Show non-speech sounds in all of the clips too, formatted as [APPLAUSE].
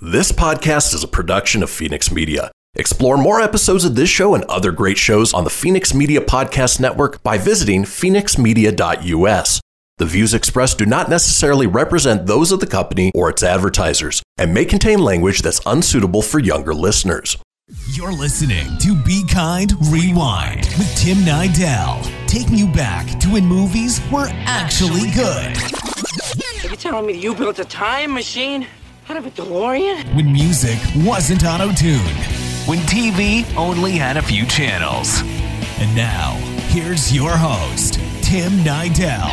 This podcast is a production of Fenix Media. Explore more episodes of this show and other great shows on the Fenix Media Podcast Network by visiting fenixmedia.us. The views expressed do not necessarily represent those of the company or its advertisers and may contain language that's unsuitable for younger listeners. You're listening to Be Kind Rewind with Tim Nydell, taking you back to when movies were actually good. Are you telling me you built a time machine out of a DeLorean? When music wasn't auto tuned. When TV only had a few channels. And now, here's your host, Tim Nydell.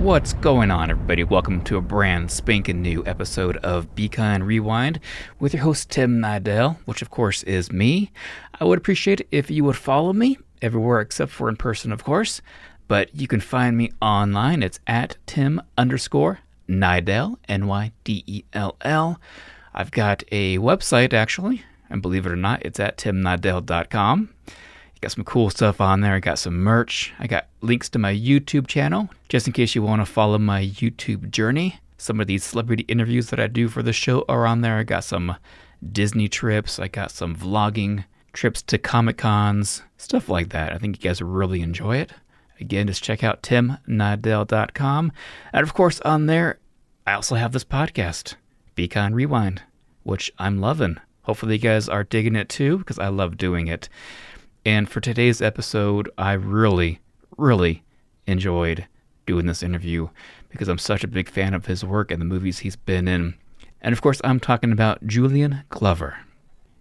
What's going on, everybody? Welcome to a brand spanking new episode of Be Kind Rewind with your host, Tim Nydell, which of course is me. I would appreciate it if you would follow me everywhere except for in person, of course. But you can find me online. It's at Tim underscore Nydell, N Y D E L L. I've got a website actually, and believe it or not, it's at timnydell.com. Got some cool stuff on there. I got some merch. I got links to my YouTube channel, just in case you want to follow my YouTube journey. Some of these celebrity interviews that I do for the show are on there. I got some Disney trips. I got some vlogging trips to Comic Cons, stuff like that. I think you guys really enjoy it. Again, just check out timnydell.com. And of course, on there, I also have this podcast, Be Kind Rewind, which I'm loving. Hopefully, you guys are digging it too, because I love doing it. And for today's episode, I really, really enjoyed doing this interview because I'm such a big fan of his work and the movies he's been in. And of course, I'm talking about Julian Glover.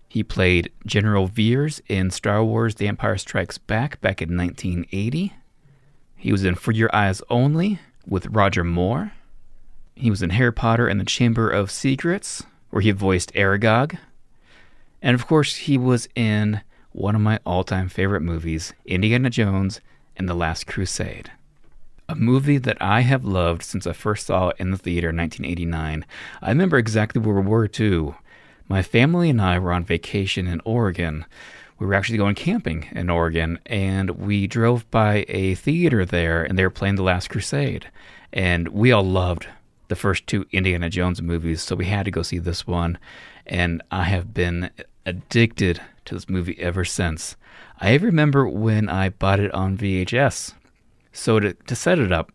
He played General Veers in Star Wars The Empire Strikes Back back in 1980. He was in For Your Eyes Only with Roger Moore. He was in Harry Potter and the Chamber of Secrets, where he voiced Aragog. And of course, he was in one of my all time favorite movies, Indiana Jones and the Last Crusade. A movie that I have loved since I first saw it in the theater in 1989. I remember exactly where we were too. My family and I were on vacation in Oregon. We were actually going camping in Oregon, and we drove by a theater there, and they were playing The Last Crusade. And we all loved the first two Indiana Jones movies, so we had to go see this one. And I have been addicted to this movie ever since. I remember when I bought it on VHS. So to, to set it up,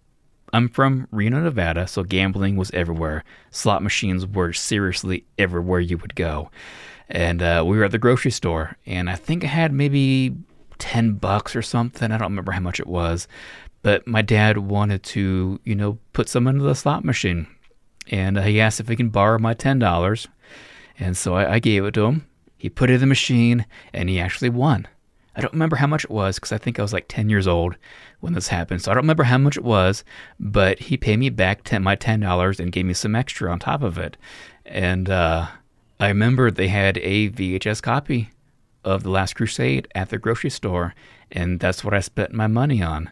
I'm from Reno, Nevada, so gambling was everywhere. Slot machines were seriously everywhere you would go. And uh, we were at the grocery store, and I think I had maybe 10 bucks or something. I don't remember how much it was. But my dad wanted to, you know, put some into the slot machine. And uh, he asked if he can borrow my $10. And so I, I gave it to him. He put it in the machine and he actually won. I don't remember how much it was because I think I was like 10 years old when this happened. So I don't remember how much it was, but he paid me back 10, my $10 and gave me some extra on top of it. And uh, I remember they had a VHS copy of The Last Crusade at the grocery store, and that's what I spent my money on.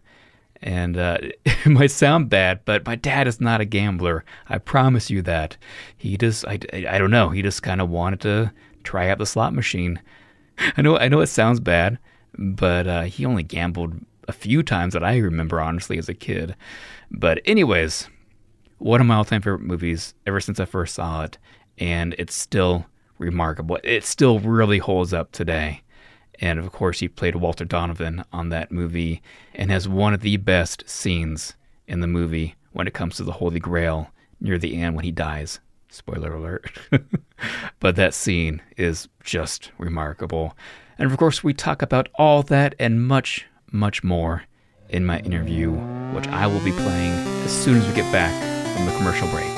And uh, [LAUGHS] it might sound bad, but my dad is not a gambler. I promise you that. He just, I, I don't know, he just kind of wanted to try out the slot machine. [LAUGHS] I know I know it sounds bad, but uh, he only gambled a few times that I remember honestly as a kid. But anyways, one of my all-time favorite movies ever since I first saw it, and it's still remarkable. It still really holds up today. And of course, he played Walter Donovan on that movie and has one of the best scenes in the movie when it comes to the Holy Grail near the end when he dies. Spoiler alert. [LAUGHS] but that scene is just remarkable. And of course, we talk about all that and much, much more in my interview, which I will be playing as soon as we get back from the commercial break.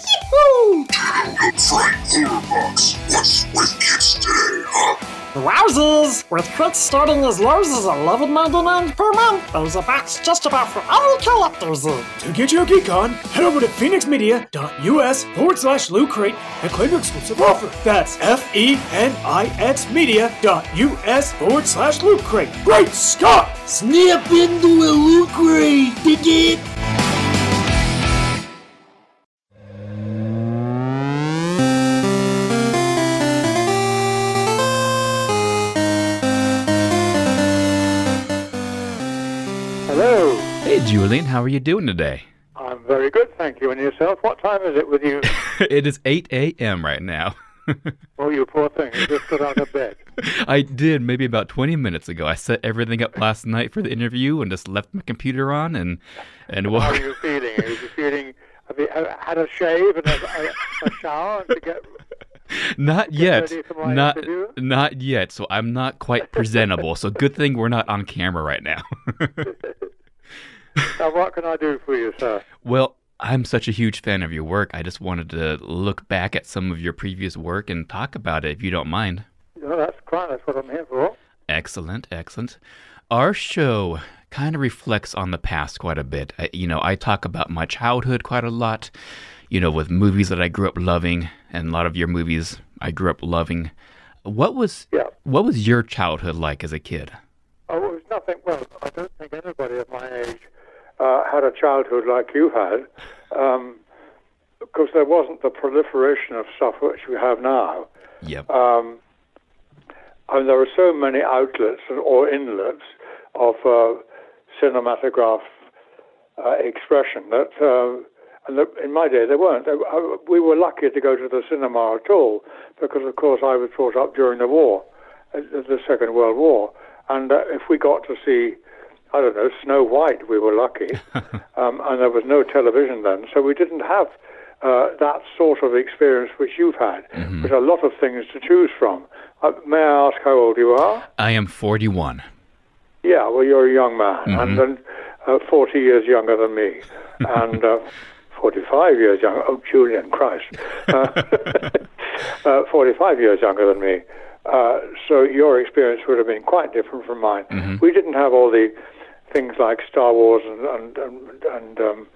Yee-hoo! Frank Box. What's with kids today, huh? Wowzers! With quits starting as low as $11.99 per month, there's a box just about for all collectors in. To get your geek on, head over to fenixmedia.us forward slash loot crate and claim your exclusive offer. That's F E N I X media.us forward slash loot crate. Great Scott! Snap into a loot crate, dig it? How are you doing today? I'm very good, thank you. And yourself? What time is it with you? [LAUGHS] it is 8 a.m. right now. [LAUGHS] oh, you poor thing. You just got out of bed. I did maybe about 20 minutes ago. I set everything up last night for the interview and just left my computer on and and How are you feeling? Are you feeling... Have you had a shave and a, a, shower to get... [LAUGHS] Not yet. ready for my Not interview? not yet. So I'm not quite presentable. so good thing we're not on camera right now. Now, what can I do for you, sir? well, I'm such a huge fan of your work. I just wanted to look back at some of your previous work and talk about it if you don't mind. No, that's quite. That's what I'm here for. Excellent, excellent. Our show kind of reflects on the past quite a bit. I, you know, I talk about my childhood quite a lot, you know, with movies that I grew up loving, and a lot of your movies I grew up loving. What was Yeah. what was your childhood like as a kid? Oh, it was nothing. Well, I don't think anybody of my age uh, had a childhood like you had, um, because there wasn't the proliferation of stuff which we have now. Yep. Um, and there are so many outlets or inlets of uh, cinematograph uh, expression that, uh, and that in my day there weren't. Uh, we were lucky to go to the cinema at all because, of course, I was brought up during the war, uh, the Second World War, and uh, if we got to see. I don't know, Snow White, we were lucky. [LAUGHS] um, and there was no television then, so we didn't have uh, that sort of experience which you've had, with a lot of things to choose from. Uh, may I ask how old you are? I am 41. Yeah, well, you're a young man, and then uh, 40 years younger than me, [LAUGHS] and uh, 45 years younger. Oh, Julian Christ. Uh, [LAUGHS] uh, 45 years younger than me. Uh, so your experience would have been quite different from mine. We didn't have all the things like Star Wars and, and, and, and um,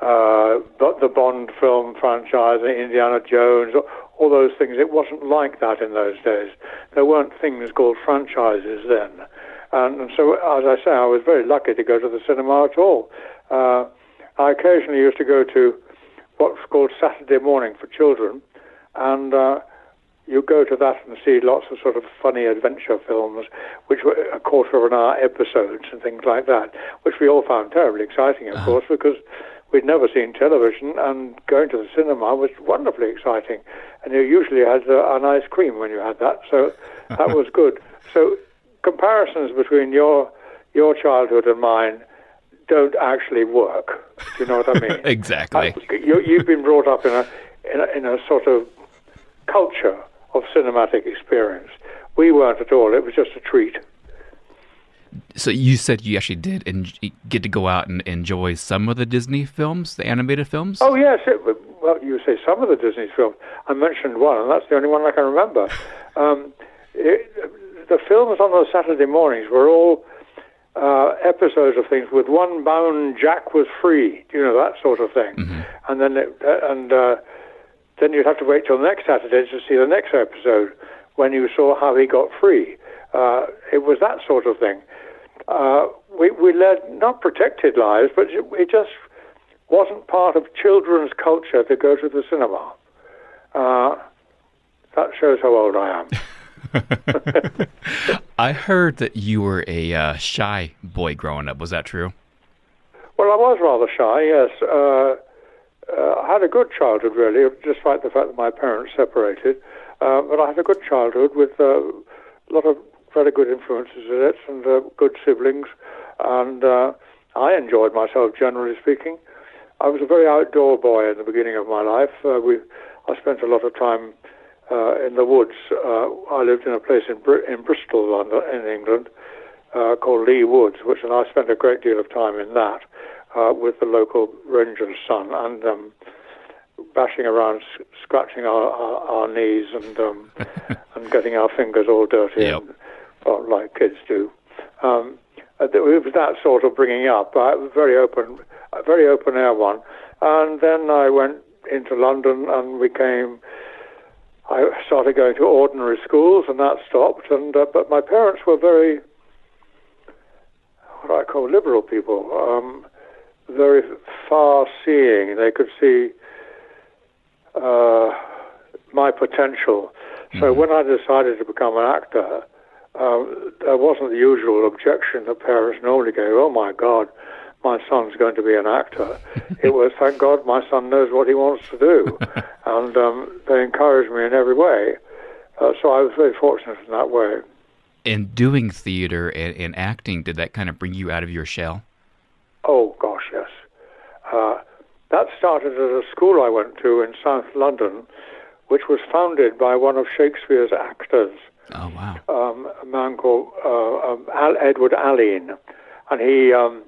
uh, the, Bond film franchise, Indiana Jones, all those things. It wasn't like that in those days. There weren't things called franchises then. And, and so, as I say, I was very lucky to go to the cinema at all. Uh, I occasionally used to go to what's called Saturday morning for children, and uh, you go to that and see lots of sort of funny adventure films, which were a quarter of an hour episodes and things like that, which we all found terribly exciting, of course, because we'd never seen television, and going to the cinema was wonderfully exciting. And you usually had uh, an ice cream when you had that, so [LAUGHS] that was good. So comparisons between your your childhood and mine don't actually work. Do you know what I mean? [LAUGHS] Exactly. Uh, you, you've been brought up in a, in a in a sort of culture of cinematic experience. We weren't at all. It was just a treat. So you said you actually did get to go out and enjoy some of the Disney films, the animated films? Oh yes, it, well you say some of the Disney films. I mentioned one, and that's the only one I can remember. [LAUGHS] Um, it, the films on those Saturday mornings were all uh, episodes of things with one bound Jack was free, you know that sort of thing, and then it, uh, and uh, then you'd have to wait till next Saturday to see the next episode when you saw how he got free. Uh, it was that sort of thing. Uh, we we led not protected lives, but it just wasn't part of children's culture to go to the cinema. Uh, that shows how old I am. [LAUGHS] [LAUGHS] I heard that you were a uh, shy boy growing up. Was that true? Well, I was rather shy, yes. Uh, uh, I had a good childhood, really, despite the fact that my parents separated. Uh, but I had a good childhood with uh, a lot of very good influences in it and uh, good siblings. And uh, I enjoyed myself, generally speaking. I was a very outdoor boy in the beginning of my life. Uh, we, I spent a lot of time uh, in the woods. Uh, I lived in a place in, Br- in Bristol, London, in England, uh, called Leigh Woods, which, and I spent a great deal of time in that uh, with the local ranger's son. And um, splashing around, scratching our, our, our knees and um, [LAUGHS] and getting our fingers all dirty, Yep. and, well, like kids do. Um, uh, it was that sort of bringing up. Was very open, a very open air one, and then I went into London and we came. I started going to ordinary schools, and that stopped. And uh, but my parents were very what I call liberal people, um, very far-seeing. They could see uh, my potential. So when I decided to become an actor, um, there wasn't the usual objection that parents normally go, "Oh my God, my son's going to be an actor." [LAUGHS] it was, "Thank God, my son knows what he wants to do," [LAUGHS] and um, they encouraged me in every way. Uh, so I was very fortunate in that way. In doing theater and, and acting, did that kind of bring you out of your shell? Oh gosh, yes. Uh, that started at a school I went to in South London, which was founded by one of Shakespeare's actors, Oh, wow. um, a man called uh, um, Al- Edward Alleyn, and he um,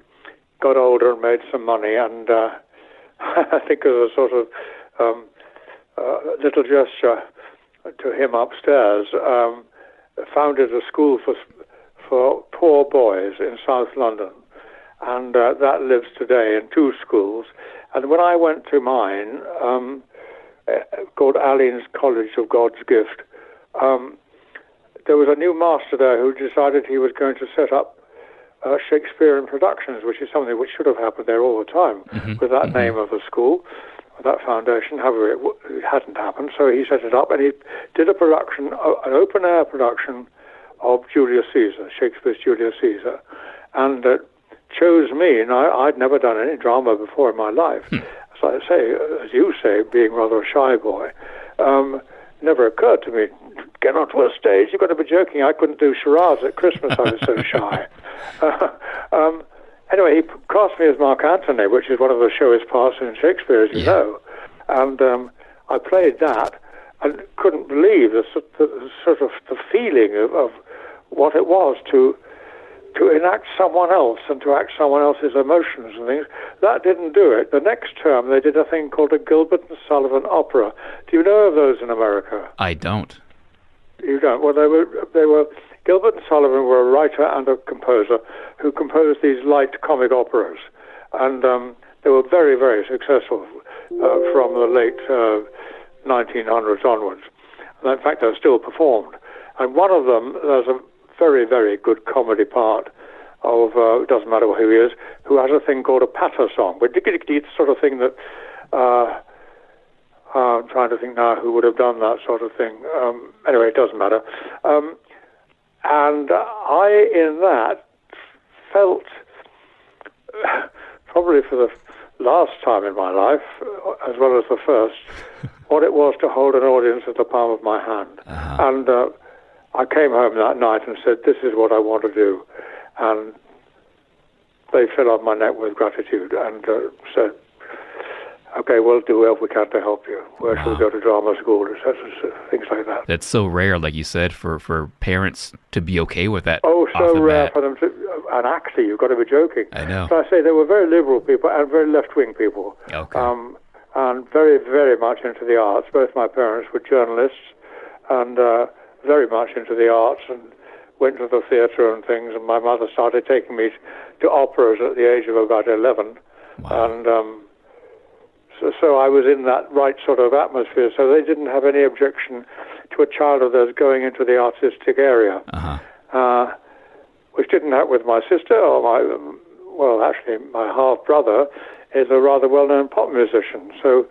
got older and made some money, and uh, [LAUGHS] I think as a sort of um, uh, little gesture to him upstairs, um, founded a school for for poor boys in South London, and uh, that lives today in two schools. And when I went to mine, um, uh, called Alleyn's College of God's Gift, um, there was a new master there who decided he was going to set up uh, Shakespearean productions, which is something which should have happened there all the time with that name of the school, with that foundation. However, it, w- it hadn't happened, so he set it up and he did a production, uh, an open air production of Julius Caesar, Shakespeare's Julius Caesar, and uh, chose me. And I, I'd never done any drama before in my life. As I say, uh, as you say, being rather a shy boy, um, never occurred to me get onto a stage. You've got to be joking. I couldn't do charades at Christmas. I was so [LAUGHS] shy. [LAUGHS] um, anyway, he cast me as Mark Antony, which is one of the show's parts in Shakespeare, as you Yeah. know. And um, I played that and couldn't believe the, sort- the sort of the feeling of, of what it was to to enact someone else and to act someone else's emotions and things. That didn't do it. The next term, they did a thing called a Gilbert and Sullivan opera. Do you know of those in America? I don't. You don't. Well, they were they were Gilbert and Sullivan were a writer and a composer who composed these light comic operas, and um, they were very very successful uh, from the late uh, 1900s onwards. And in fact, they're still performed. And one of them, there's a very very good comedy part of uh, it doesn't matter who he is, who has a thing called a patter song, but it's the sort of thing that. Uh, I'm trying to think now who would have done that sort of thing. Um, anyway, it doesn't matter. Um, and I, in that, felt probably for the last time in my life, as well as the first, [LAUGHS] what it was to hold an audience at the palm of my hand. And uh, I came home that night and said, "This is what I want to do," and they fell on my neck with gratitude and uh, said, "Okay, we'll do what we can to help you. Where should we go to drama school, etc., things like that." That's so rare, like you said, for, for parents to be okay with that. Oh, so rare bat. for them to an actor. You've got to be joking. I know. So I say they were very liberal people and very left-wing people. Okay. Um, and very, very much into the arts. Both my parents were journalists, and uh, very much into the arts, and went to the theatre and things. And my mother started taking me to operas at the age of about eleven, and um, so, so I was in that right sort of atmosphere. So they didn't have any objection to a child of theirs going into the artistic area Uh-huh. uh, which didn't happen with my sister or my, um, well, actually, my half brother is a rather well known pop musician, so,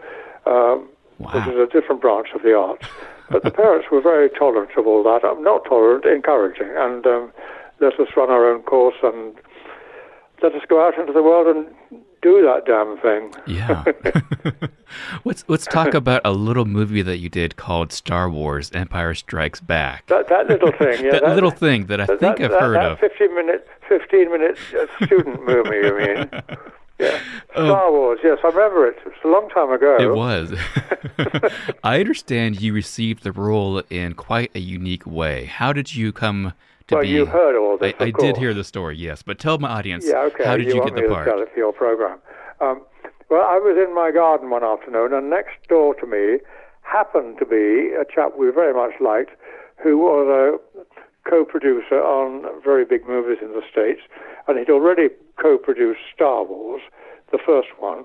um, which is a different branch of the arts. But the parents were very tolerant of all that. Um, not tolerant, encouraging, and um, let us run our own course and let us go out into the world and do that damn thing. Yeah. [LAUGHS] let's let's talk [LAUGHS] about a little movie that you did called Star Wars: Empire Strikes Back. That, that little thing, yeah. [LAUGHS] that, little thing that I that- think that- I've that- heard that of. 15 minute, 15 minute uh, student movie, you mean? Yeah. Star Wars, yes, I remember it. It's a long time ago. It was. [LAUGHS] I understand you received the role in quite a unique way. How did you come to Well, be? you heard all this, I, I did hear the story, yes, but tell my audience. Yeah, okay. How did you, want get the part? tell it for your program? Um, Well, I was in my garden one afternoon, and next door to me happened to be a chap we very much liked, who was a co-producer on very big movies in the States, and he'd already co-produced Star Wars, the first one.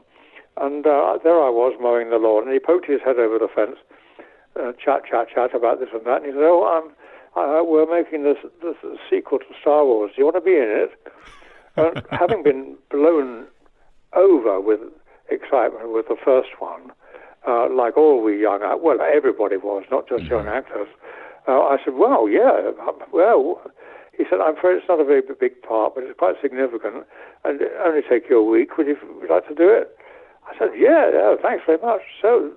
And uh, there I was mowing the lawn, and he poked his head over the fence, uh, chat, chat, chat about this and that. And he said, "Oh, I'm, uh, we're making this, this sequel to Star Wars. Do you want to be in it?" [LAUGHS] and having been blown over with excitement with the first one, uh, like all we young, well, everybody was, not just young actors. Uh, I said, "Well, yeah, um, well." He said, "I'm afraid it's not a very big part, but it's quite significant, and it only take you a week. Would you would like to do it?" I said, "Yeah, yeah, thanks very much." So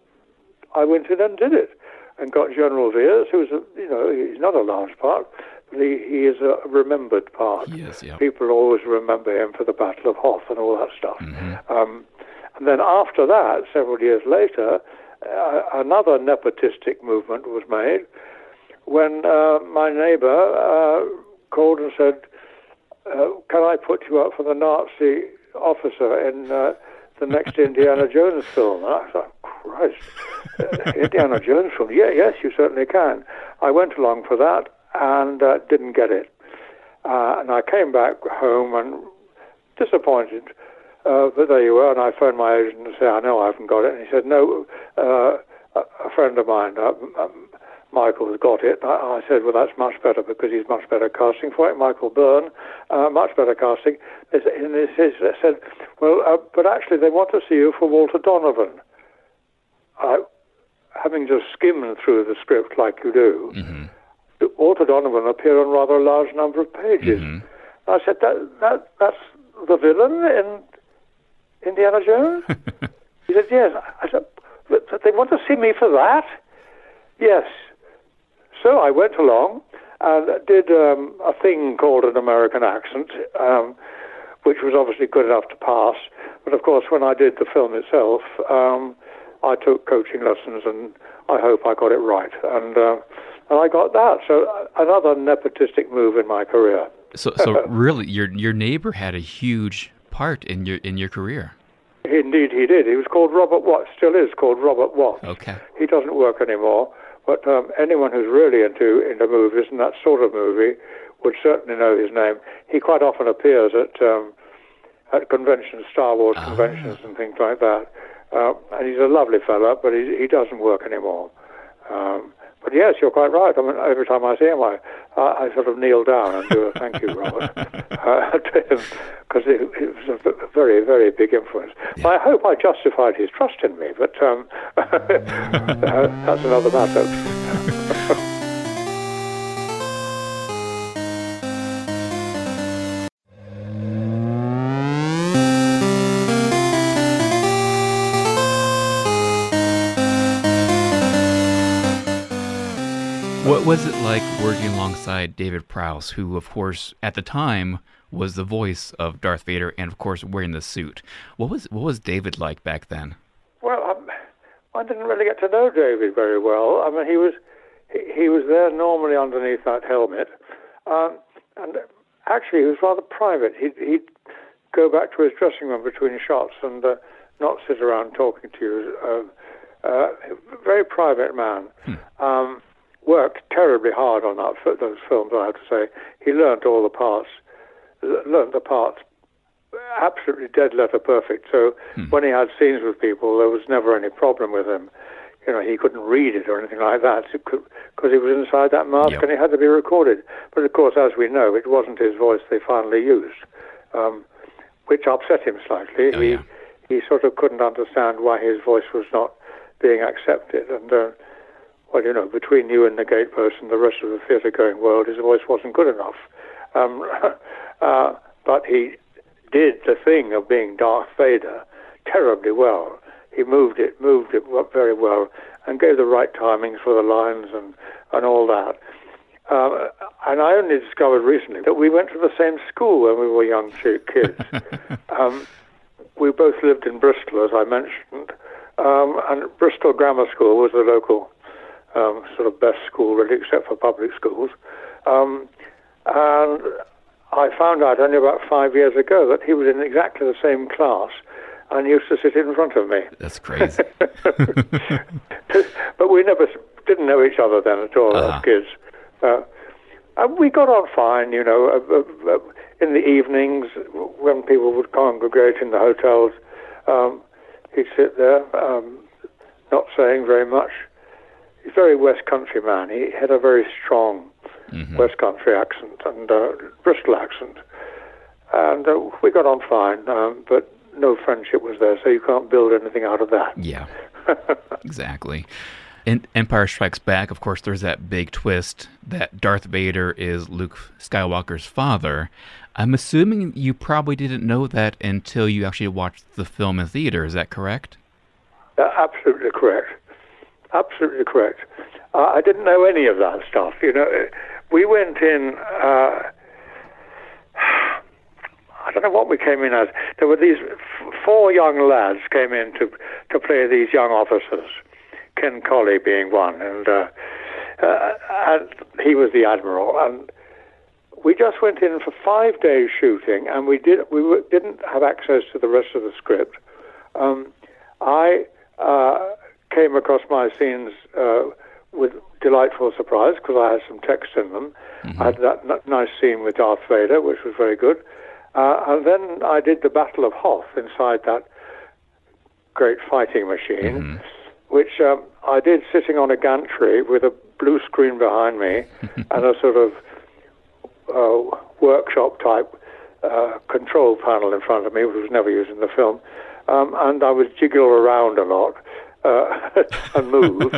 I went in and did it, and got General Veers, who's a, you know he's not a large part, but he, he is a remembered part. Yes, yeah. People always remember him for the Battle of Hoth and all that stuff. Um, and then after that, several years later, uh, another nepotistic movement was made when uh, my neighbor uh, called and said, uh, "Can I put you up for the Nazi officer in uh, the next [LAUGHS] Indiana Jones film?" And I thought, "Christ, uh, Indiana Jones film? Yeah, yes, you certainly can." I went along for that and uh, didn't get it, uh, and I came back home and disappointed. Uh, but there you were, and I phoned my agent and said, "I know I haven't got it." And he said, "No, uh, a, a friend of mine, Michael, has got it." I, I said, "Well, that's much better because he's much better casting for it." Michael Byrne, uh, much better casting. And they said- "Well, uh, but actually, they want to see you for Walter Donovan." I, having just skimmed through the script like you do, Walter Donovan appeared on rather a large number of pages. I said, that, that, that's the villain in Indiana Jones? [LAUGHS] he said, yes. I said, they want to see me for that? Yes. So I went along and did um, a thing called an American accent, um, which was obviously good enough to pass. But of course, when I did the film itself, um, I took coaching lessons, and I hope I got it right. And uh, and I got that. So uh, another nepotistic move in my career. So, so [LAUGHS] really, your your neighbor had a huge part in your in your career. Indeed, he did. He was called Robert Watt. Still is called Robert Watt. Okay. He doesn't work anymore. But um, anyone who's really into into movies and that sort of movie would certainly know his name. He quite often appears at um, at conventions, Star Wars conventions, and things like that. Uh, and he's a lovely fella, but he he doesn't work anymore. Um, but yes, you're quite right. I mean, every time I see him, I, I, I sort of kneel down and do a thank you, Robert, [LAUGHS] uh, [LAUGHS] to him, because it, it was a very, very big influence. I hope I justified his trust in me, but um, [LAUGHS] uh, that's another matter. Was it like working alongside David Prowse, who, of course, at the time was the voice of Darth Vader, and of course wearing the suit? What was what was David like back then? Well, um, I didn't really get to know David very well. I mean, he was he, he was there normally underneath that helmet, um, and actually he was rather private. He'd, he'd go back to his dressing room between shots and uh, not sit around talking to you. Uh, uh, very private man. Um, worked terribly hard on that, those films. I have to say, he learnt all the parts, l- learnt the parts absolutely dead letter perfect. So when he had scenes with people, there was never any problem with him. You know, he couldn't read it or anything like that because he was inside that mask Yep. and it had to be recorded. But of course, as we know, it wasn't his voice they finally used, um, which upset him slightly. Oh, he yeah. he sort of couldn't understand why his voice was not being accepted. And uh, well, you know, between you and the gatepost and the rest of the theatre-going world, his voice wasn't good enough. Um, [LAUGHS] uh, but he did the thing of being Darth Vader terribly well. He moved it, moved it very well, and gave the right timings for the lines and, and all that. Um, and I only discovered recently that we went to the same school when we were young kids. [LAUGHS] um, we both lived in Bristol, as I mentioned, um, and Bristol Grammar School was the local um, sort of best school, really, except for public schools. Um, and I found out only about five years ago that he was in exactly the same class and used to sit in front of me. That's crazy. [LAUGHS] but we never didn't know each other then at all Uh-huh. as kids. Uh, and we got on fine, you know. Uh, uh, uh, in the evenings, when people would congregate in the hotels, um, he'd sit there, um, not saying very much. He's a very West Country man. He had a very strong West Country accent and uh, Bristol accent, and uh, we got on fine. Um, but no friendship was there, so you can't build anything out of that. Yeah, [LAUGHS] exactly. In Empire Strikes Back, of course, there's that big twist that Darth Vader is Luke Skywalker's father. I'm assuming you probably didn't know that until you actually watched the film in theater. Is that correct? Uh, absolutely correct. Absolutely correct. Uh, I didn't know any of that stuff. You know, we went in. Uh, [SIGHS] I don't know what we came in as. There were these f- four young lads came in to to play these young officers. Ken Colley being one, and uh, uh, and he was the admiral. And we just went in for five days shooting, and we did we didn't have access to the rest of the script. Um, I uh, came across my scenes uh, with delightful surprise because I had some text in them. I had that n- nice scene with Darth Vader, which was very good. Uh, and then I did the Battle of Hoth inside that great fighting machine, which um, I did sitting on a gantry with a blue screen behind me [LAUGHS] and a sort of uh, workshop type uh, control panel in front of me, which was never used in the film. Um, and I was jiggle around a lot uh, and moved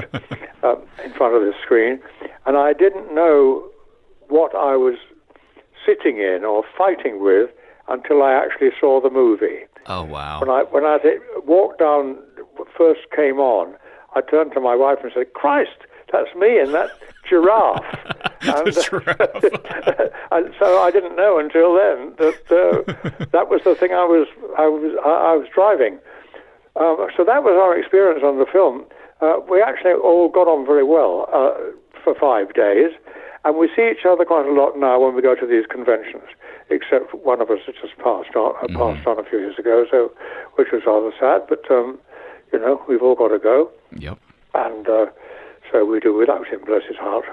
um, in front of the screen. And I didn't know what I was sitting in or fighting with until I actually saw the movie. Oh wow! When I when I did, walked down, first came on, I turned to my wife and said, "Christ, that's me and that giraffe." [LAUGHS] and, [LAUGHS] [LAUGHS] and so I didn't know until then that uh, that was the thing I was I was I, I was driving. Um, so that was our experience on the film. Uh, we actually all got on very well uh, for five days, and we see each other quite a lot now when we go to these conventions. Except one of us has just passed on, uh, passed on a few years ago, so which was rather sad. But um, you know, we've all got to go Yep. and uh, so we do without him, bless his heart.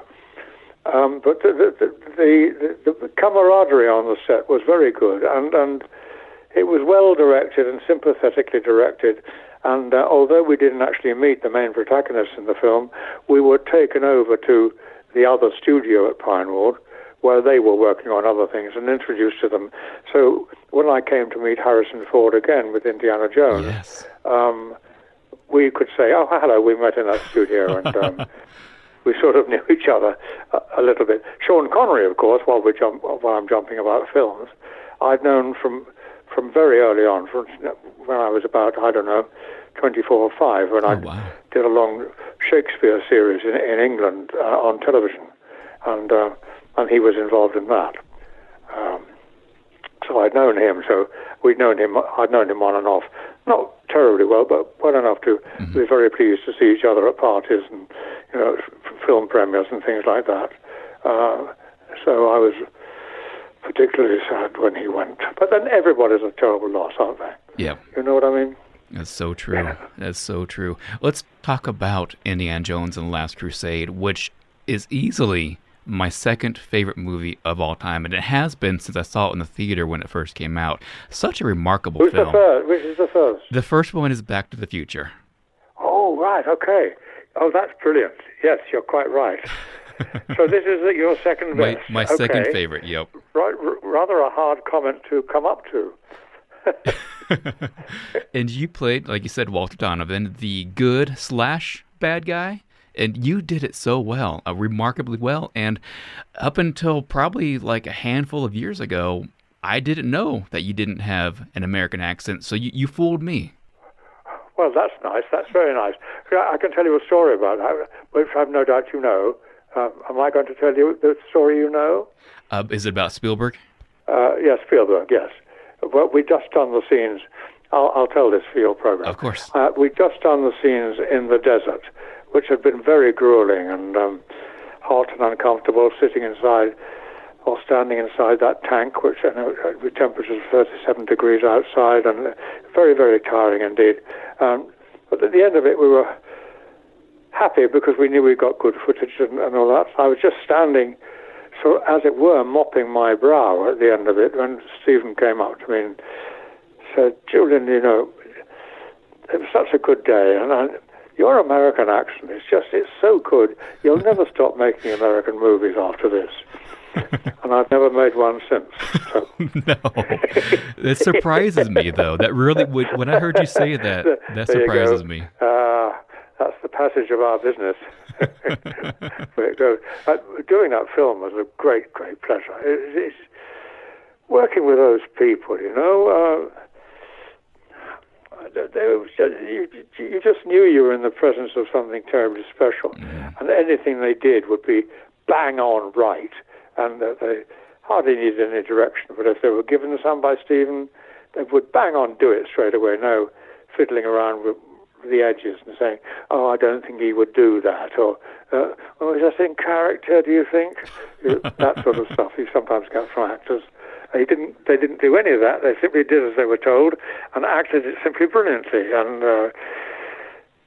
Um, but the the, the, the the camaraderie on the set was very good, and, and it was well directed and sympathetically directed. And uh, although we didn't actually meet the main protagonists in the film, we were taken over to the other studio at Pinewood, where they were working on other things, and introduced to them. So when I came to meet Harrison Ford again with Indiana Jones, Yes. um, we could say, "Oh, hello, we met in that studio," and um, [LAUGHS] we sort of knew each other a, a little bit. Sean Connery, of course, while we jump, while I'm jumping about films, I've known from from very early on, from when I was about I don't know, 24 or five, when I Oh, wow. did a long Shakespeare series in, in England uh, on television, and uh, and he was involved in that. Um, so I'd known him. So we'd known him. I'd known him on and off, not terribly well, but well enough to be very pleased to see each other at parties and you know f- film premieres and things like that. Uh, so I was particularly sad when he went. But then everybody's a terrible loss, aren't they? Yeah. You know what I mean? That's so true. That's so true. Let's talk about Indiana Jones and the Last Crusade, which is easily my second favorite movie of all time, and it has been since I saw it in the theater when it first came out. Such a remarkable Who's the film. first? Which is the first? The first one is Back to the Future. Oh, right. Okay. Oh, that's brilliant. Yes, you're quite right. [LAUGHS] so this is your second best. my second Okay. favorite, yep. Right, r- rather a hard comment to come up to. [LAUGHS] And you played, like you said, Walter Donovan, the good slash bad guy. And you did it so well, uh, remarkably well. And up until probably like a handful of years ago, I didn't know that you didn't have an American accent. So you, you fooled me. Well, that's nice. That's very nice. I I can tell you a story about that, which I've no doubt you know. Um, am I going to tell you the story you know? Uh, is it about Spielberg? Uh, yes, Spielberg, yes. Well, we just done the scenes. I'll, I'll tell this for your program. Of course. Uh, we just done the scenes in the desert, which had been very grueling and um, hot and uncomfortable, sitting inside or standing inside that tank, which you know, with temperatures of 37 degrees outside, and very, very tiring indeed. Um, but at the end of it, we were happy because we knew we got good footage and, and all that. I was just standing, so as it were, mopping my brow at the end of it when Stephen came up to me and said, "Julian, you know, it was such a good day, and I, your American accent is just, it's so good. You'll never [LAUGHS] stop making American movies after this. [LAUGHS] and I've never made one since. So. [LAUGHS] no, it surprises me though. That really. When I heard you say that, that There surprises me. Uh, that's the passage of our business. [LAUGHS] Where it goes. Uh, doing that film was a great, great pleasure. It, it's working with those people, you know. Uh, they- they was just, you, you just knew you were in the presence of something terribly special, and anything they did would be bang on right, and uh, they hardly needed any direction. But if they were given some by Stephen, they would bang on do it straight away. No fiddling around with the edges and saying, "Oh, I don't think he would do that," or uh, "Oh, is that in character? Do you think?" [LAUGHS] That sort of stuff you sometimes get from actors. They didn't. They didn't do any of that. They simply did as they were told and acted it simply brilliantly. And uh,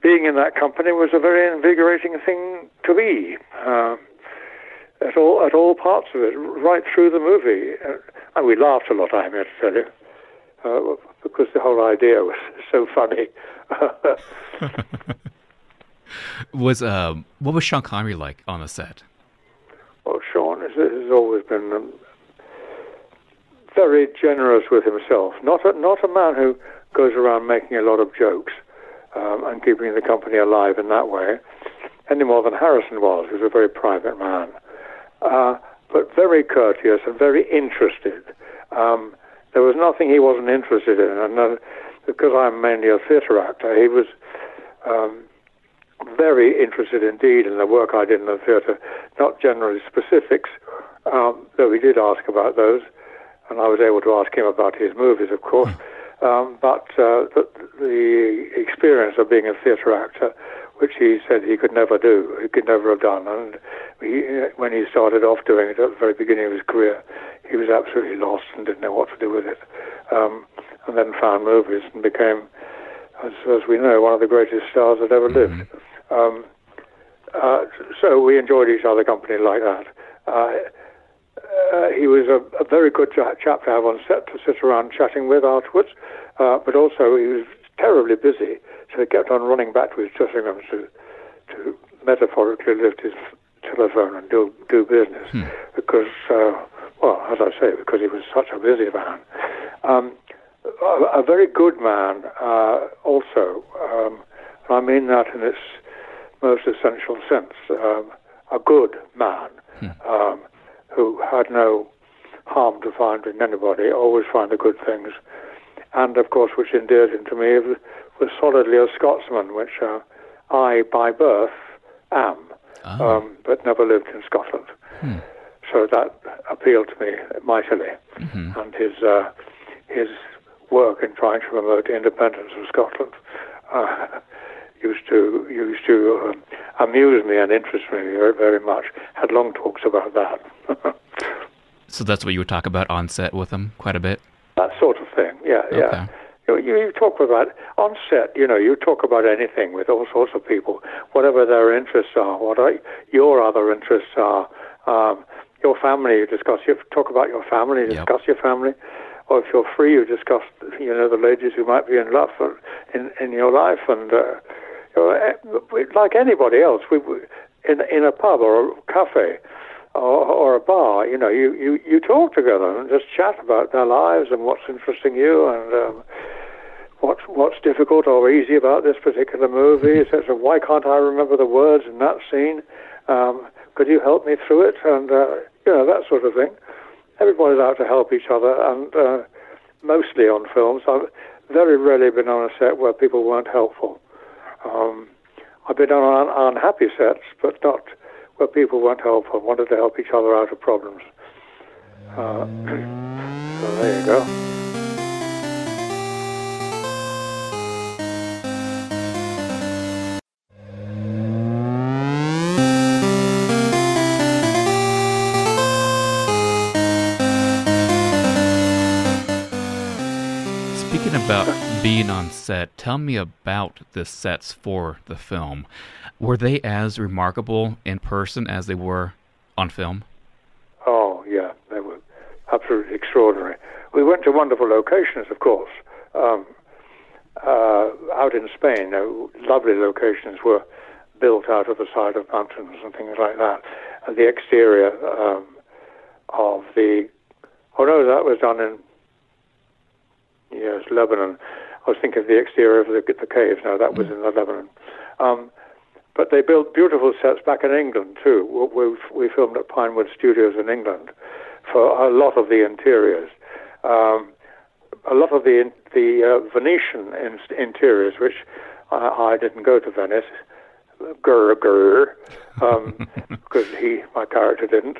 being in that company was a very invigorating thing to be. Uh, at all, at all parts of it, right through the movie, uh, and we laughed a lot. I have to tell you, uh, because the whole idea was so funny. [LAUGHS] Was um, what was Sean Connery like on the set? Well, Sean has, has always been um, very generous with himself. Not a, not a man who goes around making a lot of jokes um, and keeping the company alive in that way, any more than Harrison was, who was a very private man. Uh, but very courteous and very interested. Um, there was nothing he wasn't interested in, and uh, because I'm mainly a theatre actor, he was um, very interested indeed in the work I did in the theatre, not generally specifics, um, though he did ask about those, and I was able to ask him about his movies, of course. Um, but uh, the, the experience of being a theatre actor, which he said he could never do, he could never have done, and he, when he started off doing it at the very beginning of his career, he was absolutely lost and didn't know what to do with it, um, and then found movies and became, as, as we know, one of the greatest stars that ever lived. Um, uh, so we enjoyed each other company like that. Uh, uh, he was a, a very good cha- chap to have on set to sit around chatting with afterwards, uh, but also he was terribly busy, so he kept on running back to his dressing room to, to metaphorically lift his telephone and do do business because, uh, well, as I say, because he was such a busy man. Um, a, a very good man, uh, also, um, and I mean that in its most essential sense. Um, a good man um, who had no harm to find in anybody, always find the good things, and of course, which endeared him to me was, solidly a Scotsman, which uh, I, by birth, am, um, but never lived in Scotland. So that appealed to me mightily, and his uh, his work in trying to promote the independence of Scotland uh, used to used to um, amuse me and interest me very, very much. Had long talks about that. [LAUGHS] So that's what you would talk about on set with him quite a bit. that sort. Yeah, Okay. yeah. You, you, talk about on set. You know, you talk about anything with all sorts of people, whatever their interests are, what are, your other interests are. Um, your family, you discuss. You talk about your family, you Yep. discuss your family. Or if you're free, you discuss, you know, the ladies who might be in love and- in in your life, and uh, you know, eh, like anybody else, we we- in in a pub or a cafe or, or a bar, you know, you, you, you talk together and just chat about their lives and what's interesting you and um, what's what's difficult or easy about this particular movie. So, why can't I remember the words in that scene? Um, could you help me through it? And uh, you know that sort of thing. Everybody's out to help each other, and uh, mostly on films. I've very rarely been on a set where people weren't helpful. Um, I've been on un- unhappy sets, but not where people weren't helpful, wanted to help each other out of problems. Uh, [CLEARS THROAT] so there you go. Speaking about being on set, tell me about the sets for the film. Were they as remarkable in person as they were on film? Oh, yeah, they were absolutely extraordinary. We went to wonderful locations, of course. Um, uh, out in Spain, lovely locations were built out of the side of mountains and things like that. And the exterior um, of the oh no, that was done in yes Lebanon. I was thinking of the exterior of the, the caves. No, that was in the Lebanon. Um, but they built beautiful sets back in England too. We, we filmed at Pinewood Studios in England for a lot of the interiors. Um, a lot of the the uh, Venetian in, interiors, which I, I, didn't go to Venice, grr grr, um, [LAUGHS] because he, my character, didn't.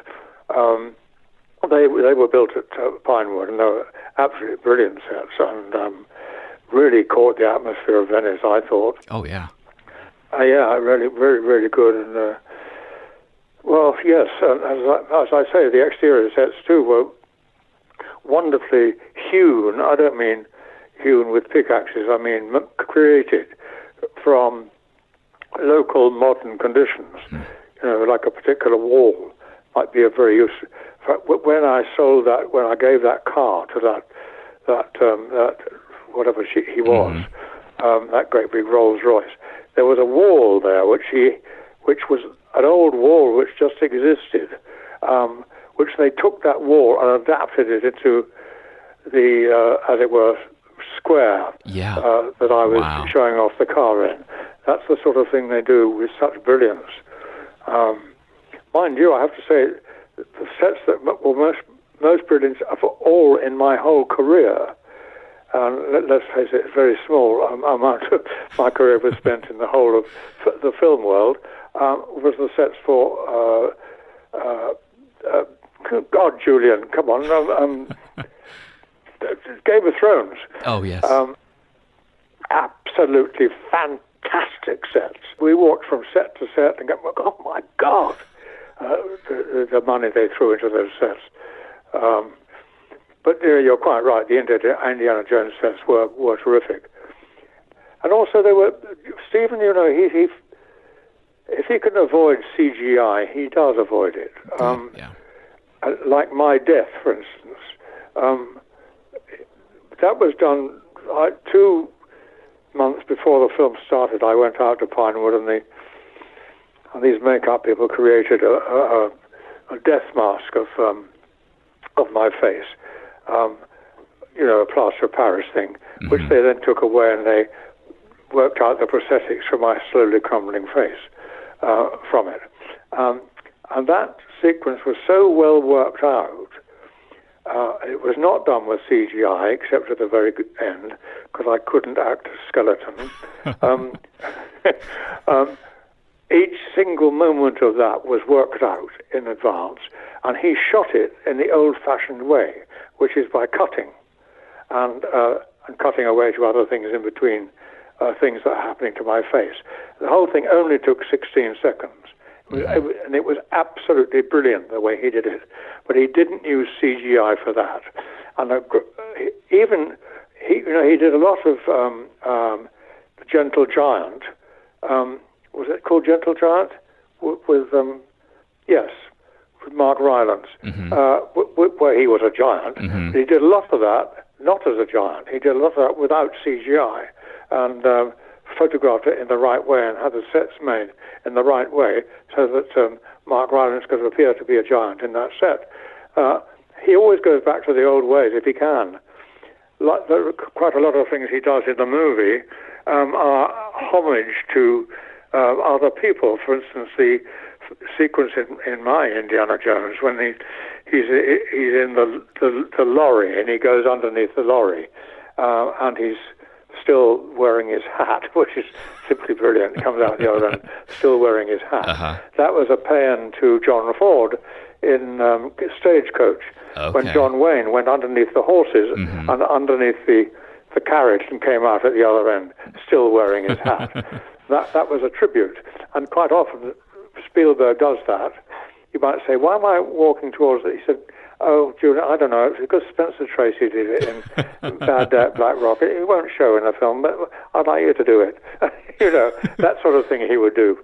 Um, they they were built at uh, Pinewood, and they were absolutely brilliant sets, and um, really caught the atmosphere of Venice. I thought. Oh yeah. Uh, yeah, really, really, really good, and uh, well, yes, and as I, as I say, the exterior sets too were wonderfully hewn. I don't mean hewn with pickaxes. I mean created from local modern conditions. Mm. You know, like a particular wall might be a very useful. When I sold that, when I gave that car to that that um, that whatever she, he was, mm-hmm. um, that great big Rolls Royce, there was a wall there which he, which was an old wall which just existed, um, which they took that wall and adapted it into the, uh, as it were, square yeah. uh, that I was wow. showing off the car in. That's the sort of thing they do with such brilliance. Um, mind you, I have to say, the sets that were most most brilliant of all in my whole career. And let, us face it, a very small amount of [LAUGHS] my career was spent in the whole of the film world. Um, was the sets for uh, uh, uh, God, Julian, come on, um, um [LAUGHS] Game of Thrones. Oh yes. Um, absolutely fantastic sets. We walked from set to set and go, oh my God, uh, the, the, money they threw into those sets. Um, but you're quite right. The Indiana Jones sets were, were terrific, and also they were Steven. You know, he, he if he can avoid CGI, he does avoid it. Um, yeah. Uh, like my death, for instance. Um, that was done uh, two months before the film started. I went out to Pinewood, and the and these makeup people created a, a, a death mask of um, of my face, um, you know, a plaster of Paris thing, mm-hmm. which they then took away and they worked out the prosthetics for my slowly crumbling face uh, from it. Um, and that sequence was so well worked out uh, it was not done with CGI, except at the very end, because I couldn't act as a skeleton. [LAUGHS] [LAUGHS] each single moment of that was worked out in advance, and he shot it in the old-fashioned way, which is by cutting, and uh, and cutting away to other things in between uh, things that are happening to my face. The whole thing only took 16 seconds. Mm-hmm. and it was absolutely brilliant the way he did it. But he didn't use CGI for that. And uh, even he, you know, he did a lot of um, um, Gentle Giant. Um, was it called Gentle Giant? With, with um, yes, with Mark Rylance, mm-hmm. uh, w- w- where he was a giant. Mm-hmm. He did a lot of that not as a giant. He did a lot of that without CGI. And um, photographed it in the right way and had the sets made in the right way so that um, Mark Rylance could appear to be a giant in that set. Uh, he always goes back to the old ways if he can. Like quite a lot of things he does in the movie um, are homage to uh, other people. For instance, the sequence in, in my Indiana Jones when he he's he's in the, the, the lorry and he goes underneath the lorry uh, and he's still wearing his hat, [LAUGHS] which is simply brilliant. He comes out the other end, [LAUGHS] still wearing his hat. Uh-huh. That was a paean to John Ford in um, Stagecoach okay. when John Wayne went underneath the horses mm-hmm. and underneath the the carriage and came out at the other end, still wearing his hat. [LAUGHS] that that was a tribute, and quite often Spielberg does that. You might say, "Why am I walking towards it?" He said, Oh, Julian, I don't know. It's because Spencer Tracy did it in [LAUGHS] Bad Day Black Rock. It, it won't show in the film, but I'd like you to do it. [LAUGHS] you know, that sort of thing he would do.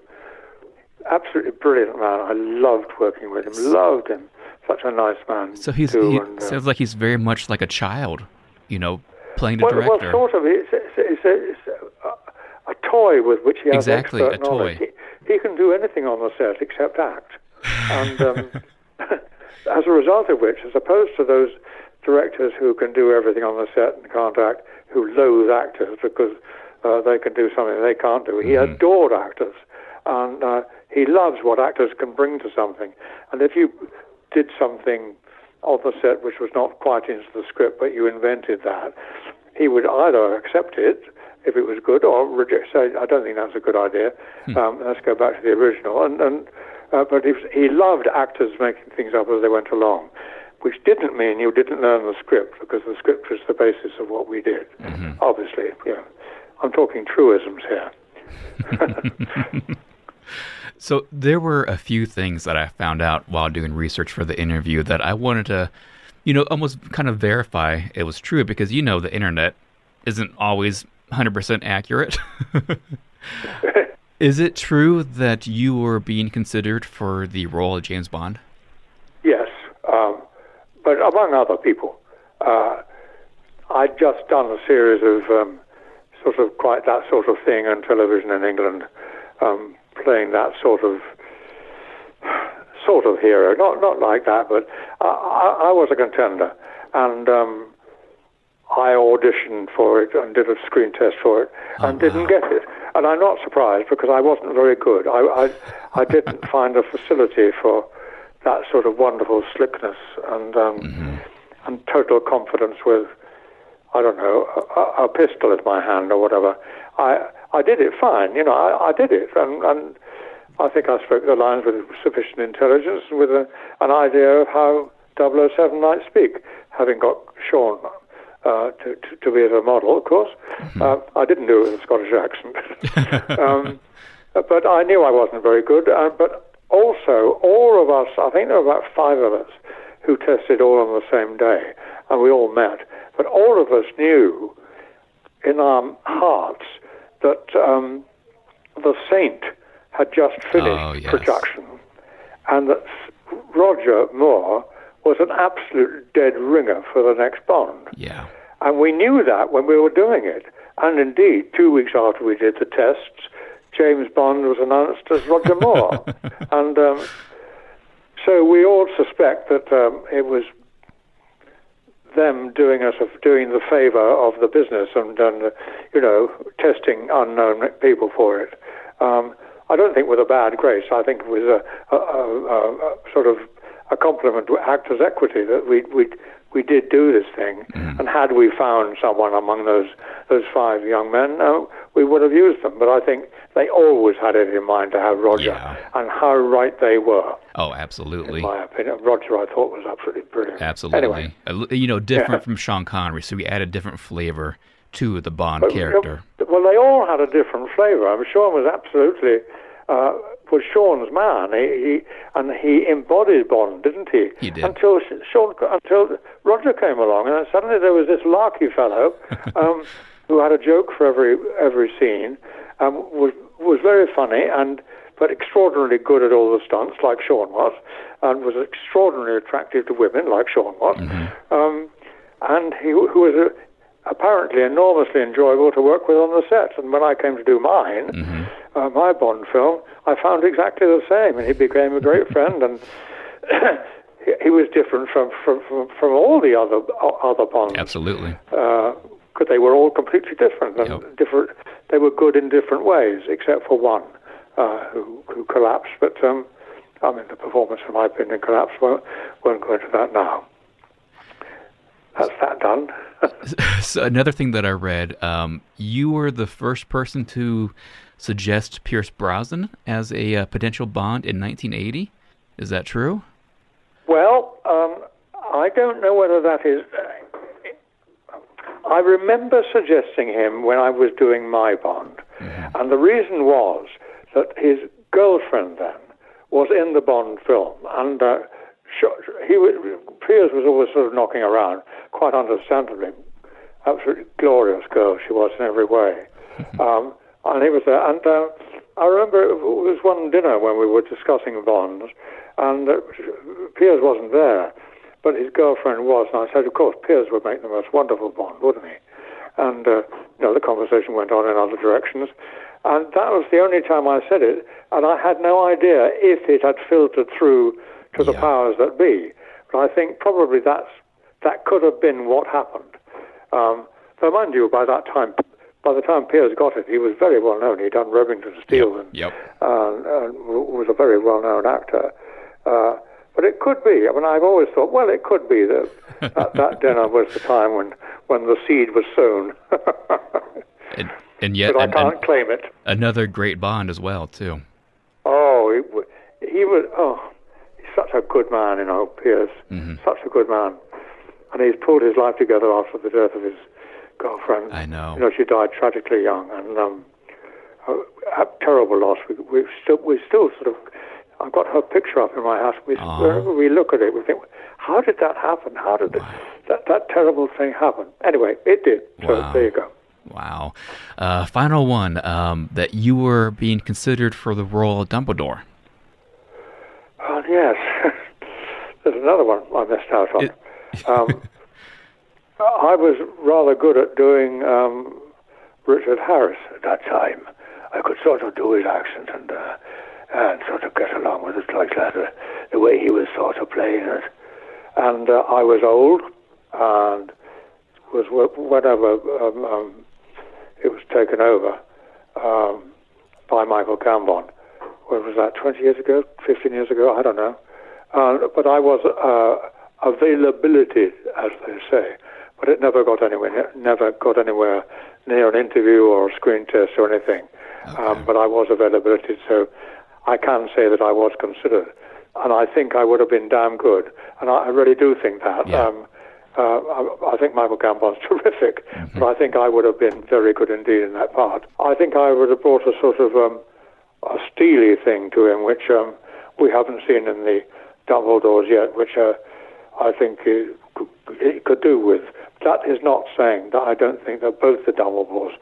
Absolutely brilliant man. I loved working with him. Loved him. Such a nice man. So he's too, he and, uh, sounds like he's very much like a child, you know, playing the well, well, director. sort of. It's, it's, it's, a, a toy with which he has Exactly, expert a toy. knowledge. He, he can do anything on the set except act. [LAUGHS] And um, [LAUGHS] as a result of which, as opposed to those directors who can do everything on the set and can't act, who loathe actors because uh, they can do something they can't do, he Mm-hmm. adored actors. And uh, he loves what actors can bring to something. And if you did something on the set which was not quite into the script, but you invented that, he would either accept it if it was good or reject. Say, I don't think that's a good idea. Um, let's go back to the original. And, and uh, but he, was- he loved actors making things up as they went along, which didn't mean you didn't learn the script because the script was the basis of what we did. Obviously, yeah. I'm talking truisms here. [LAUGHS] So there were a few things that I found out while doing research for the interview that I wanted to, you know, almost kind of verify it was true because you know the internet isn't always 100% accurate. [LAUGHS] Is it true that you were being considered for the role of James Bond? Yes, um, but among other people, uh, I'd just done a series of um, sort of quite that sort of thing on television in England, um, playing that sort of sort of hero. Not not like that, but I, I, I was a contender, and um, I auditioned for it and did a screen test for it and didn't get it. And I'm not surprised because I wasn't very good. I, I, I didn't [LAUGHS] find a facility for that sort of wonderful slickness and um, and total confidence with, I don't know, a, a pistol in my hand or whatever. I I did it fine, you know. I, I did it, and, and I think I spoke the lines with sufficient intelligence and with a, an idea of how 007 might speak, having got Sean uh, to, to, to be as a model, of course. Uh, I didn't do it with a Scottish accent. [LAUGHS] um, but I knew I wasn't very good. Uh, but also, all of us, I think there were about five of us who tested all on the same day, and we all met. But all of us knew in our hearts that um, The Saint had just finished Oh, yes. production, and that Roger Moore was an absolute dead ringer for the next Bond. Yeah. And we knew that when we were doing it. And indeed, two weeks after we did the tests, James Bond was announced as Roger Moore. [LAUGHS] and um, so we all suspect that um, it was them doing us a, doing the favor of the business and, and uh, you know testing unknown people for it. Um, I don't think with a bad grace. I think it was a, a, a, a, a sort of a compliment to actors' equity that we we we did do this thing. And had we found someone among those those five young men, uh, we would have used them. But I think they always had it in mind to have Roger, Yeah. and how right they were. Oh, absolutely. In my opinion, Roger, I thought was absolutely brilliant. Absolutely. Anyway, you know, different Yeah. from Sean Connery, so we added different flavor to the Bond But, character. Well, they all had a different flavour. I mean, Sean was absolutely uh, was Sean's man. He, he and he embodied Bond, didn't he? He did. Until Sean, until Roger came along, and then suddenly there was this larky fellow [LAUGHS] um, who had a joke for every every scene. Um, was was very funny and but extraordinarily good at all the stunts, like Sean was, and was extraordinarily attractive to women, like Sean was. Um, and he who was a, apparently enormously enjoyable to work with on the set. And when I came to do mine, uh, my Bond film, I found exactly the same, and he became a great [LAUGHS] friend. And [COUGHS] he, he was different from, from from from all the other other Bonds Absolutely. because they were all completely different and Yep. different. They were good in different ways, except for one uh, who who collapsed. But um, I mean, the performance, in my opinion, collapsed. Won't, won't go into that now. That's that done. [LAUGHS] So another thing that I read, um, you were the first person to suggest Pierce Brosnan as a uh, potential Bond in 1980. Is that true? Well, um, I don't know whether that is. I remember suggesting him when I was doing my Bond, and the reason was that his girlfriend then was in the Bond film, and uh, he was, Pierce was always sort of knocking around, quite understandably. Absolutely glorious girl she was in every way. [LAUGHS] Um, and he was there. And uh, I remember it was one dinner when we were discussing bonds, and uh, Pierce wasn't there, but his girlfriend was. And I said, of course, Pierce would make the most wonderful Bond, wouldn't he? And uh, you know, the conversation went on in other directions. And that was the only time I said it, and I had no idea if it had filtered through to the Yeah. powers that be. But I think probably that's that could have been what happened. Um, though, mind you, by that time, by the time Pierce got it, he was very well known. He'd done Remington Steele and, Yep. and, and was a very well known actor. Uh, but it could be. I mean, I've always thought, well, it could be that [LAUGHS] that, that dinner was the time when, when the seed was sown. [LAUGHS] And, and yet but I an- can't an- claim it. another great Bond as well too. Oh, he, he was. Oh, he's such a good man, you know, Pierce. Such a good man, and he's pulled his life together after the death of his girlfriend. I know. You know, she died tragically young, and um, a, a terrible loss. We, we still, we still sort of. I've got her picture up in my house. We, Aw. wherever we look at it, we think, how did that happen? How did that that terrible thing happen? Anyway, it did. So Wow. there you go. Wow. Uh, final one um, that you were being considered for the role of Dumbledore. Oh, yes. [LAUGHS] There's another one I missed out on. Um, I was rather good at doing um, Richard Harris at that time. I could sort of do his accent and uh, and sort of get along with it like that, uh, the way he was sort of playing it. And uh, I was old, and was wh- whenever um, um, it was taken over um, by Michael Gambon. When was that? Twenty years ago? Fifteen years ago? I don't know. Uh, but I was uh, availability, as they say. But it never got anywhere. Never got anywhere near an interview or a screen test or anything. Um, but I was availability, so I can say that I was considered, and I think I would have been damn good. And I, I really do think that. Yeah. Um, uh, I, I think Michael Gambon's [LAUGHS] terrific, but I think I would have been very good indeed in that part. I think I would have brought a sort of um, a steely thing to him, which um, we haven't seen in the Dumbledores yet, which uh, I think it, could, he could do with. That is not saying that I don't think that both the Dumbledores,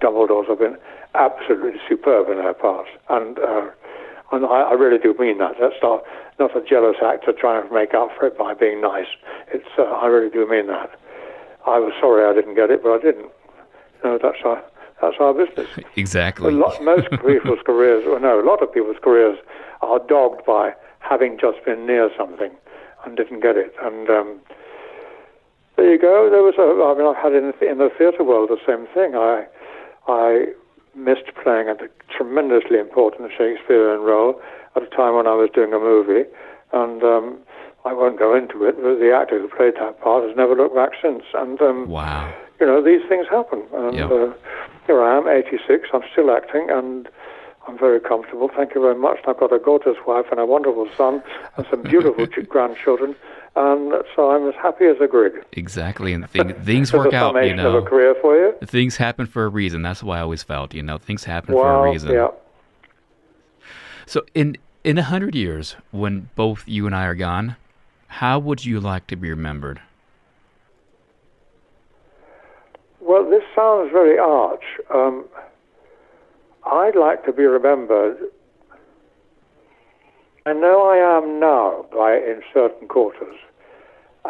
Dumbledores have been absolutely superb in their parts, and uh, and I, I really do mean that. That's not not a jealous actor trying to make up for it by being nice. It's uh, I really do mean that. I was sorry I didn't get it, but I didn't. You know, that's our that's our business. Exactly. Lot, most [LAUGHS] people's careers, well, no, a lot of people's careers are dogged by having just been near something and didn't get it. And um, there you go. There was a. I mean, I've had in the, in the theatre world the same thing. I I missed playing a tremendously important Shakespearean role at a time when I was doing a movie, and um, I won't go into it. But the actor who played that part has never looked back since. And um, Wow. you know, these things happen. And Yep. uh, here I am, 86. I'm still acting, and I'm very comfortable. Thank you very much. And I've got a gorgeous wife and a wonderful son and some beautiful [LAUGHS] ch- grandchildren. And so I'm as happy as a grig. Exactly. And thing, things [LAUGHS] work out, you summation of know. a career for you. Things happen for a reason. That's why I always felt, you know, things happen Well, for a reason. yeah. So in in a hundred years, when both you and I are gone, how would you like to be remembered? Well, this sounds very arch. Um, I'd like to be remembered. I know I am now, by in certain quarters,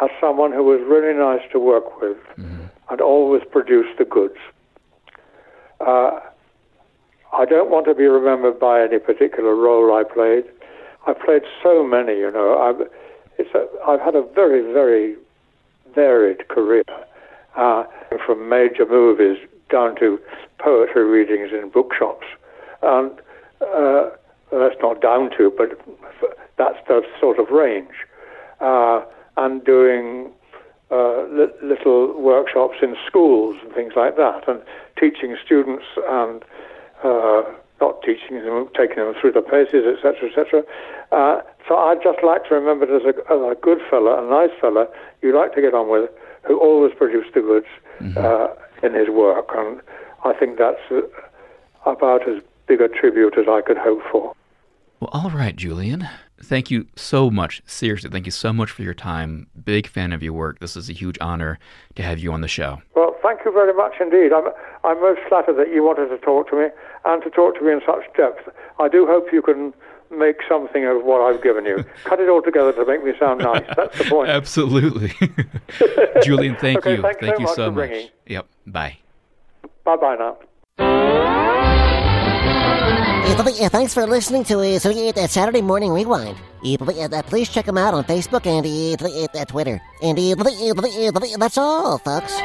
as someone who was really nice to work with and always produced the goods. Uh, I don't want to be remembered by any particular role I played. I played so many, you know. I've, it's a, I've had a very, very varied career, uh, from major movies down to poetry readings in bookshops. And uh, that's not down to, but that's the sort of range. Uh, and doing uh, li- little workshops in schools and things like that, and teaching students and uh, not teaching them, taking them through the paces, etc., etc. Uh, so I'd just like to remember as a, as a good fella, a nice fella you like to get on with, who always produced the goods uh, in his work, and I think that's about as big a tribute as I could hope for. Well, all right, Julian. thank you so much. Seriously, thank you so much for your time. Big fan of your work. This is a huge honor to have you on the show. Well, thank you very much indeed. I'm, I'm most flattered that you wanted to talk to me and to talk to me in such depth. I do hope you can make something of what I've given you. [LAUGHS] Cut it all together to make me sound nice. That's the point. [LAUGHS] Absolutely. [LAUGHS] Julian, thank Okay, you. thank so you much so for much. Yep. Bye. Bye bye now. Thanks for listening to uh, so, uh, that Saturday Morning Rewind. Pl- please check them out on Facebook and Twitter. And th- that's all, folks.